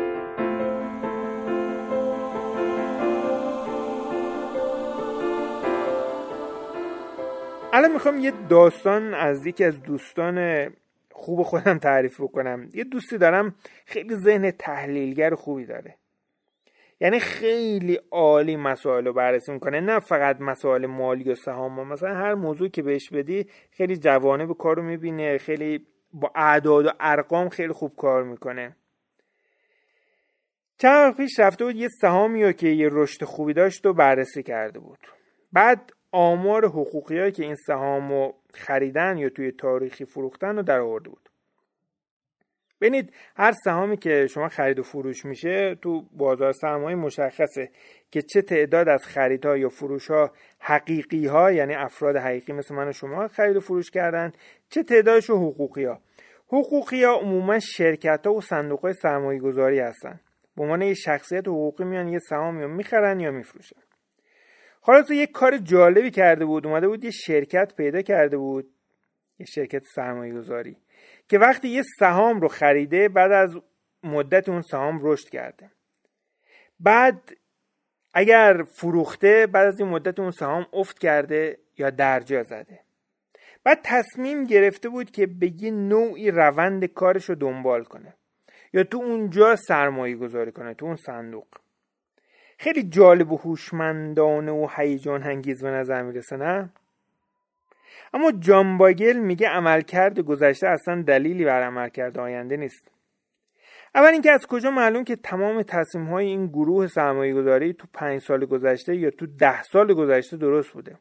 الان می‌خوام یه داستان از یکی از دوستان خوب خودم تعریف بکنم. یه دوستی دارم خیلی ذهن تحلیلگر خوبی داره. یعنی خیلی عالی مسائل رو بررسی می‌کنه. نه فقط مسائل مالی و سهام. مثلا هر موضوع که بهش بدی خیلی جوانه به کار رو می‌بینه. خیلی با اعداد و ارقام خیلی خوب کار می‌کنه. چند وقت پیش رفته بود یه سهامی که یه رشد خوبی داشت و بررسی کرده بود. بعد آمار حقوقی که این سهام رو خریدن یا توی تاریخی فروختن رو در آورده بود. ببینید هر سهامی که شما خرید و فروش میشه تو بازار سرمایه مشخصه که چه تعداد از خریدها یا فروش ها حقیقی ها یعنی افراد حقیقی مثل من و شما خرید و فروش کردن چه تعدادش حقوقی ها حقوقی ها عموما شرکت ها و صندوق های سرمایه گذاری هستن. به عنوان یه شخصیت حقوقی میان یه سهام یا می‌خرن یا میفروشن. خلاص یک کار جالبی کرده بود. اومده بود یه شرکت پیدا کرده بود. یه شرکت سرمایه گذاری که وقتی یه سهام رو خریده بعد از مدت اون سهام رشد کرده. بعد اگر فروخته بعد از این مدت اون سهام افت کرده یا درجا زده. بعد تصمیم گرفته بود که به یه نوعی روند کارش رو دنبال کنه. یا تو اونجا سرمایه گذاری کنه تو اون صندوق. خیلی جالب و هوشمندانه و هیجان انگیز به نظر می‌رسه نه؟ اما جان باگل میگه عملکرد گذشته اصلا دلیلی بر عملکرد آینده نیست. اول اینکه از کجا معلوم که تمام تصمیم های این گروه سرمایه گذاری تو پنج سال گذشته یا تو ده سال گذشته درست بوده؟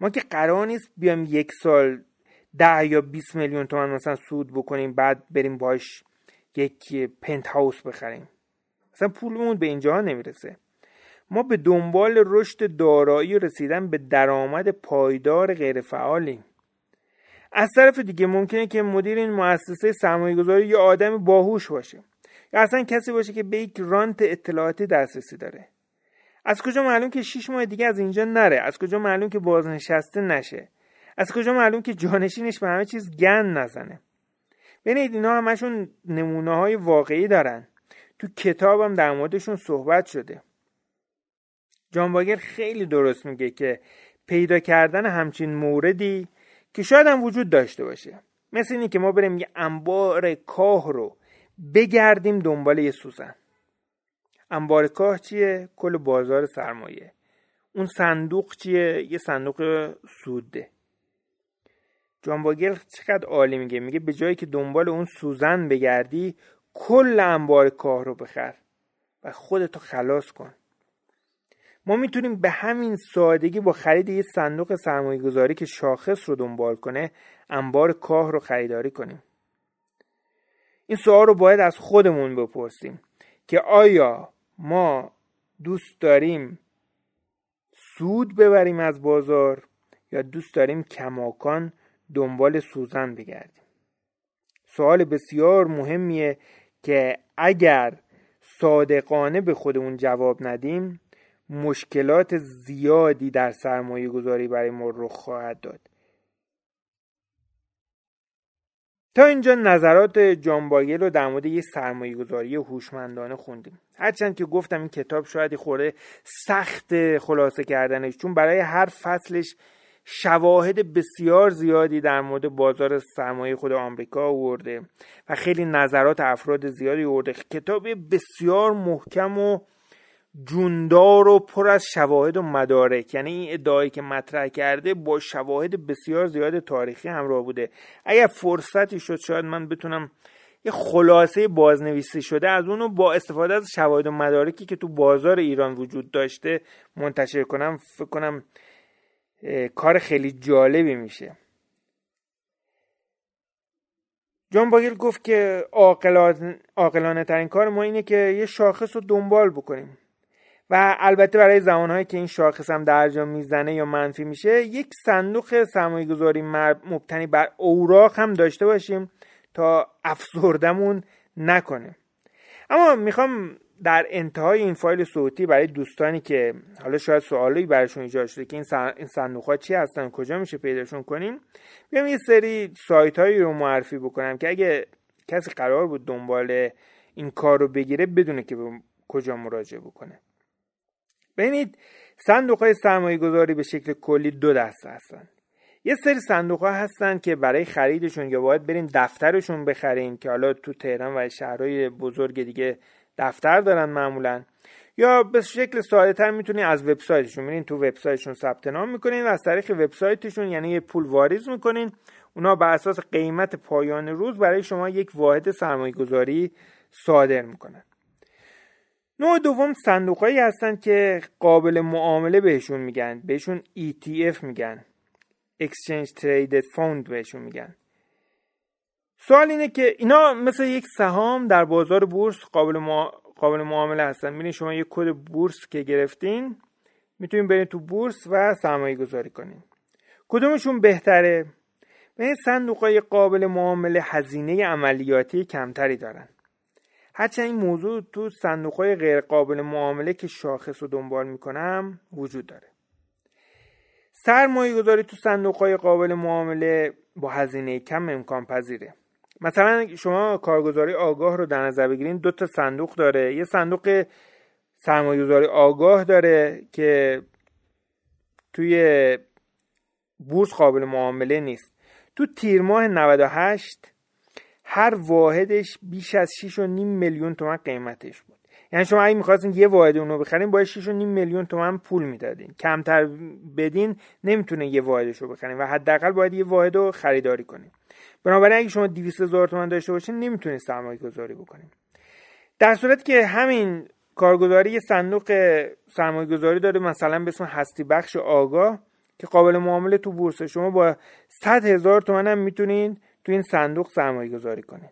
ما که قرار نیست بیام یک سال ده یا 20 میلیون تومن مثلا سود بکنیم بعد بریم باش یک پنت هاوس بخریم. اصلا پولمون به اینجا نمی‌رسه. ما به دنبال رشد دارایی رسیدن به درآمد پایدار غیر فعالیم از طرف دیگه ممکنه که مدیر این مؤسسه سرمایه گذاری یه آدم باهوش باشه. یا اصلا کسی باشه که به یک رانت اطلاعاتی دسترسی داره. از کجا معلوم که شیش ماه دیگه از اینجا نره؟ از کجا معلوم که بازنشسته نشه؟ از کجا معلوم که جانشینش به همه چیز گن نزنه؟ ببینید اینا همشون نمونه های واقعی دارن. تو کتابم در موردشون صحبت شده. جان باگر خیلی درست میگه که پیدا کردن همچین موردی که شاید هم وجود داشته باشه. مثل اینی که ما بریم یه انبار کاه رو بگردیم دنبال یه سوزن انبار کاه چیه؟ کل بازار سرمایه. اون صندوق چیه؟ یه صندوق سوده جان چقدر عالی میگه. میگه به جایی که دنبال اون سوزن بگردی کل انبار کاه رو بخر و خودتو خلاص کن. ما می‌تونیم به همین سادگی با خرید یه صندوق سرمایه گذاری که شاخص رو دنبال کنه انبار کاه رو خریداری کنیم. این سوال رو باید از خودمون بپرسیم که آیا ما دوست داریم سود ببریم از بازار یا دوست داریم کماکان دنبال سوزن بگردیم؟ سوال بسیار مهمیه که اگر صادقانه به خودمون جواب ندیم مشکلات زیادی در سرمایه گذاری برای ما رخ خواهد داد. تا اینجا نظرات جان باگل رو در مورد یه سرمایه گذاری هوشمندانه خوندیم. هرچند که گفتم این کتاب شاید خورده سخت خلاصه کردنش چون برای هر فصلش شواهد بسیار زیادی در مورد بازار سرمایه خود آمریکا آورده و خیلی نظرات افراد زیادی آورده. کتاب بسیار محکم و جوندار و پر از شواهد و مدارک. یعنی این ادعایی که مطرح کرده با شواهد بسیار زیاد تاریخی همراه بوده. اگر فرصتی شد شاید من بتونم یه خلاصه بازنویسی شده از اونو با استفاده از شواهد و مدارکی که تو بازار ایران وجود داشته منتشر کنم فکر کنم کار خیلی جالبی میشه. جان باگل گفت که عاقلانه ترین کار ما اینه که یه شاخص رو دنبال بکنیم. و البته برای زمانهایی که این شاخص هم درجا می‌زنه یا منفی میشه یک صندوق سرمایه گذاری مبتنی بر اوراق هم داشته باشیم تا افسردمون نکنه. اما می‌خوام در انتهای این فایل صوتی برای دوستانی که حالا شاید سوالی براشون ایجاد شده که این صندوق چی هستن کجا میشه پیداشون کنیم بیام یه سری سایت هایی رو معرفی بکنم که اگه کسی قرار بود دنبال این کار رو بگیره بدونه که به کجا مراجعه بکنه. ببینید صندوق های سرمایه گذاری به شکل کلی دو دسته هستن. یه سری صندوق ها هستن که برای خریدشون یا باید بریم دفترشون بخریم که حالا تو تهران و شهرهای بزرگ دیگه دفتر دارن معمولا. یا به شکل ساده تر می‌تونین از وبسایتشون میرین تو وبسایتشون ثبت نام می‌کنین و از طریق وبسایتشون یعنی یه پول واریز می‌کنین. اونا بر اساس قیمت پایان روز برای شما یک واحد سرمایه گذاری صادر می‌کنن. نوع دوم صندوق هایی هستن که قابل معامله بهشون میگن بهشون ETF میگن. Exchange Traded Fund بهشون میگن. سوال اینه که اینا مثل یک سهام در بازار بورس قابل, قابل معامله هستن. می‌بینید شما یک کد بورس که گرفتین می‌تونین برید تو بورس و سرمایه گذاری کنین. کدومشون بهتره؟ به صندوق های قابل معامله هزینه عملیاتی کمتری دارن. هرچند این موضوع تو صندوق های غیر قابل معامله که شاخص رو دنبال می‌کنم وجود داره. سرمایه گذاری تو صندوق های قابل معامله با هزینه کم امکان پذیره مثلا شما کارگزاری آگاه رو در نظر بگیرین دو تا صندوق داره. یه صندوق سرمایه‌گذاری آگاه داره که توی بورس قابل معامله نیست. تو تیر ماه 98 هر واحدش بیش از 6.5 میلیون تومن قیمتش بود. یعنی شما اگه می‌خواستین یه واحد اونو بخرین باید 6.5 میلیون تومن پول می‌دادین. کمتر بدین نمی‌تونه یه واحدش رو بخرین و حداقل باید یه واحد رو خریداری کنین. بنابراین اگه شما 200 هزار تومن داشته باشین نمی‌تونید سرمایه گذاری بکنین در صورتی که همین کارگزاری یه صندوق سرمایه گذاری داره مثلا به اسم هستی بخش آگاه که قابل معامله تو بورس شما با 100 هزار تومن هم می‌تونین تو این صندوق سرمایه گذاری کنین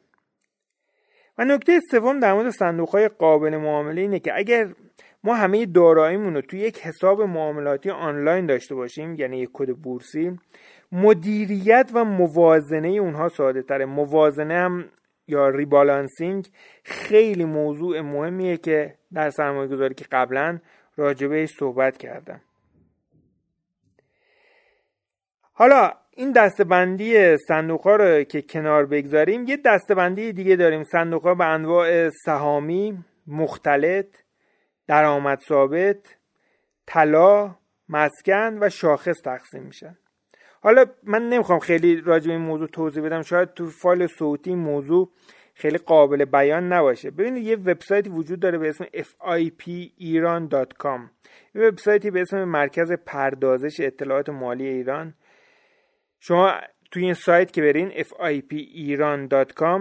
و نکته سوم در مورد صندوق های قابل معامله اینه که اگر ما همه داراییمون رو توی یک حساب معاملاتی آنلاین داشته باشیم یعنی یک کد بورسی مدیریت و موازنه اونها ساده تره. موازنه هم یا ریبالانسینگ خیلی موضوع مهمیه که در سرمایه گذاری که قبلا راجبهش صحبت کردم. حالا این دستبندی صندوق ها رو که کنار بگذاریم یه دستبندی دیگه داریم. صندوق ها به انواع سهامی مختلط درآمد ثابت طلا مسکن و شاخص تقسیم میشن. حالا من نمی‌خوام خیلی راجع به این موضوع توضیح بدم. شاید تو فایل صوتی موضوع خیلی قابل بیان نباشه. ببینید یه وبسایتی وجود داره به اسم fipiran.com یه وبسایتی به اسم مرکز پردازش اطلاعات مالی ایران. شما توی این سایت که برین fipiran.com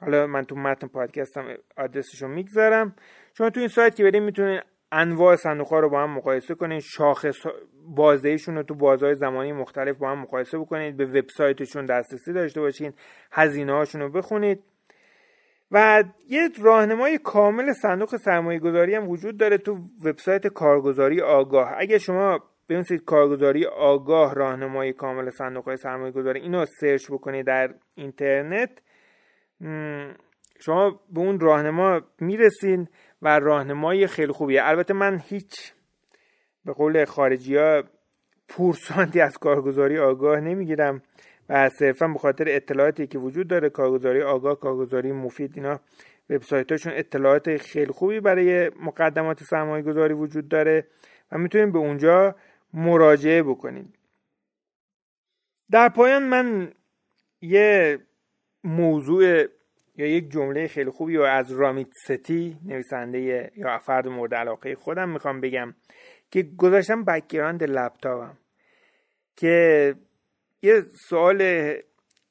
حالا من تو متن پادکستم آدرسشو می‌گذارم. شما تو این سایت که برین می‌تونید انواع صندوق ها رو با هم مقایسه کنید شاخص بازدهیشون رو تو بازهای زمانی مختلف با هم مقایسه بکنید. به وبسایتشون دسترسی داشته باشین. هزینه هاشون رو بخونید. و یه راهنمای کامل صندوق سرمایه گذاری هم وجود داره تو وبسایت کارگزاری آگاه. اگه شما بنویسید کارگزاری آگاه راهنمای کامل صندوق های سرمایه گذاری اینو سرچ بکنید در اینترنت شما به اون راهنما می‌رسین. و راهنمای خیلی خوبیه. البته من هیچ به قول خارجی ها پورسانتی از کارگزاری آگاه نمی‌گیرم و صرفا به خاطر اطلاعاتی که وجود داره کارگزاری آگاه کارگزاری مفید اینا وبسایتاشون اطلاعات خیلی خوبی برای مقدمات سرمایه گذاری وجود داره و می‌تونید به اونجا مراجعه بکنید در پایان من یه موضوع یا یک جمله خیلی خوبی و از رامیت ستی نویسنده یا فرد مورد علاقه خودم می‌خوام بگم که گذاشتم background لپتاپم که یه سوال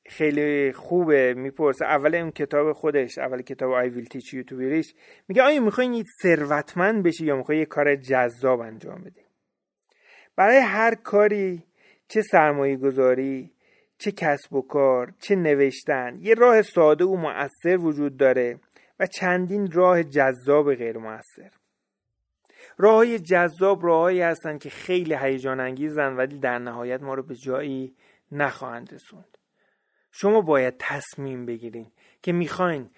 خیلی خوبه می‌پرسه. اول اون کتاب خودش اول کتاب I Will Teach You To میگه آیا می‌خوای ثروتمند بشی یا می‌خوای یه کار جذاب انجام بدی؟ برای هر کاری چه سرمایه گذاری چه کسب و کار چه نوشتن یه راه ساده و مؤثر وجود داره و چندین راه جذاب غیر مؤثر راه جذاب راههایی هستن که خیلی هیجان انگیزن ولی در نهایت ما رو به جایی نخواهند رسوند. شما باید تصمیم بگیرین که می‌خواین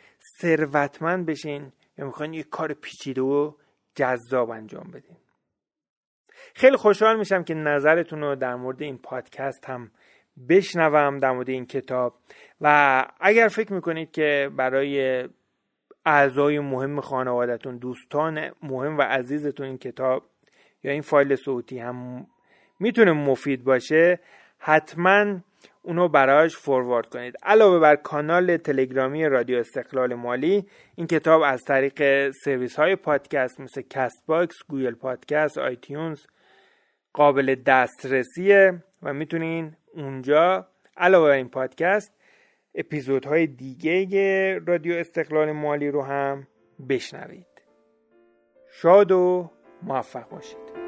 ثروتمند بشین یا می‌خواین یه کار پیچیده و جذاب انجام بدین. خیلی خوشحال میشم که نظرتون رو در مورد این پادکست هم بشنوم در مورد این کتاب. و اگر فکر می‌کنید که برای اعضای مهم خانوادهتون دوستان مهم و عزیزتون این کتاب یا این فایل صوتی هم می‌تونه مفید باشه حتما اونو براش فوروارد کنید. علاوه بر کانال تلگرامی رادیو استقلال مالی این کتاب از طریق سرویس های پادکست مثل Castbox Google Podcast iTunes قابل دسترسیه. و می‌تونین اونجا علاوه بر این پادکست اپیزودهای دیگه رادیو استقلال مالی رو هم بشنوید. شاد و موفق باشید.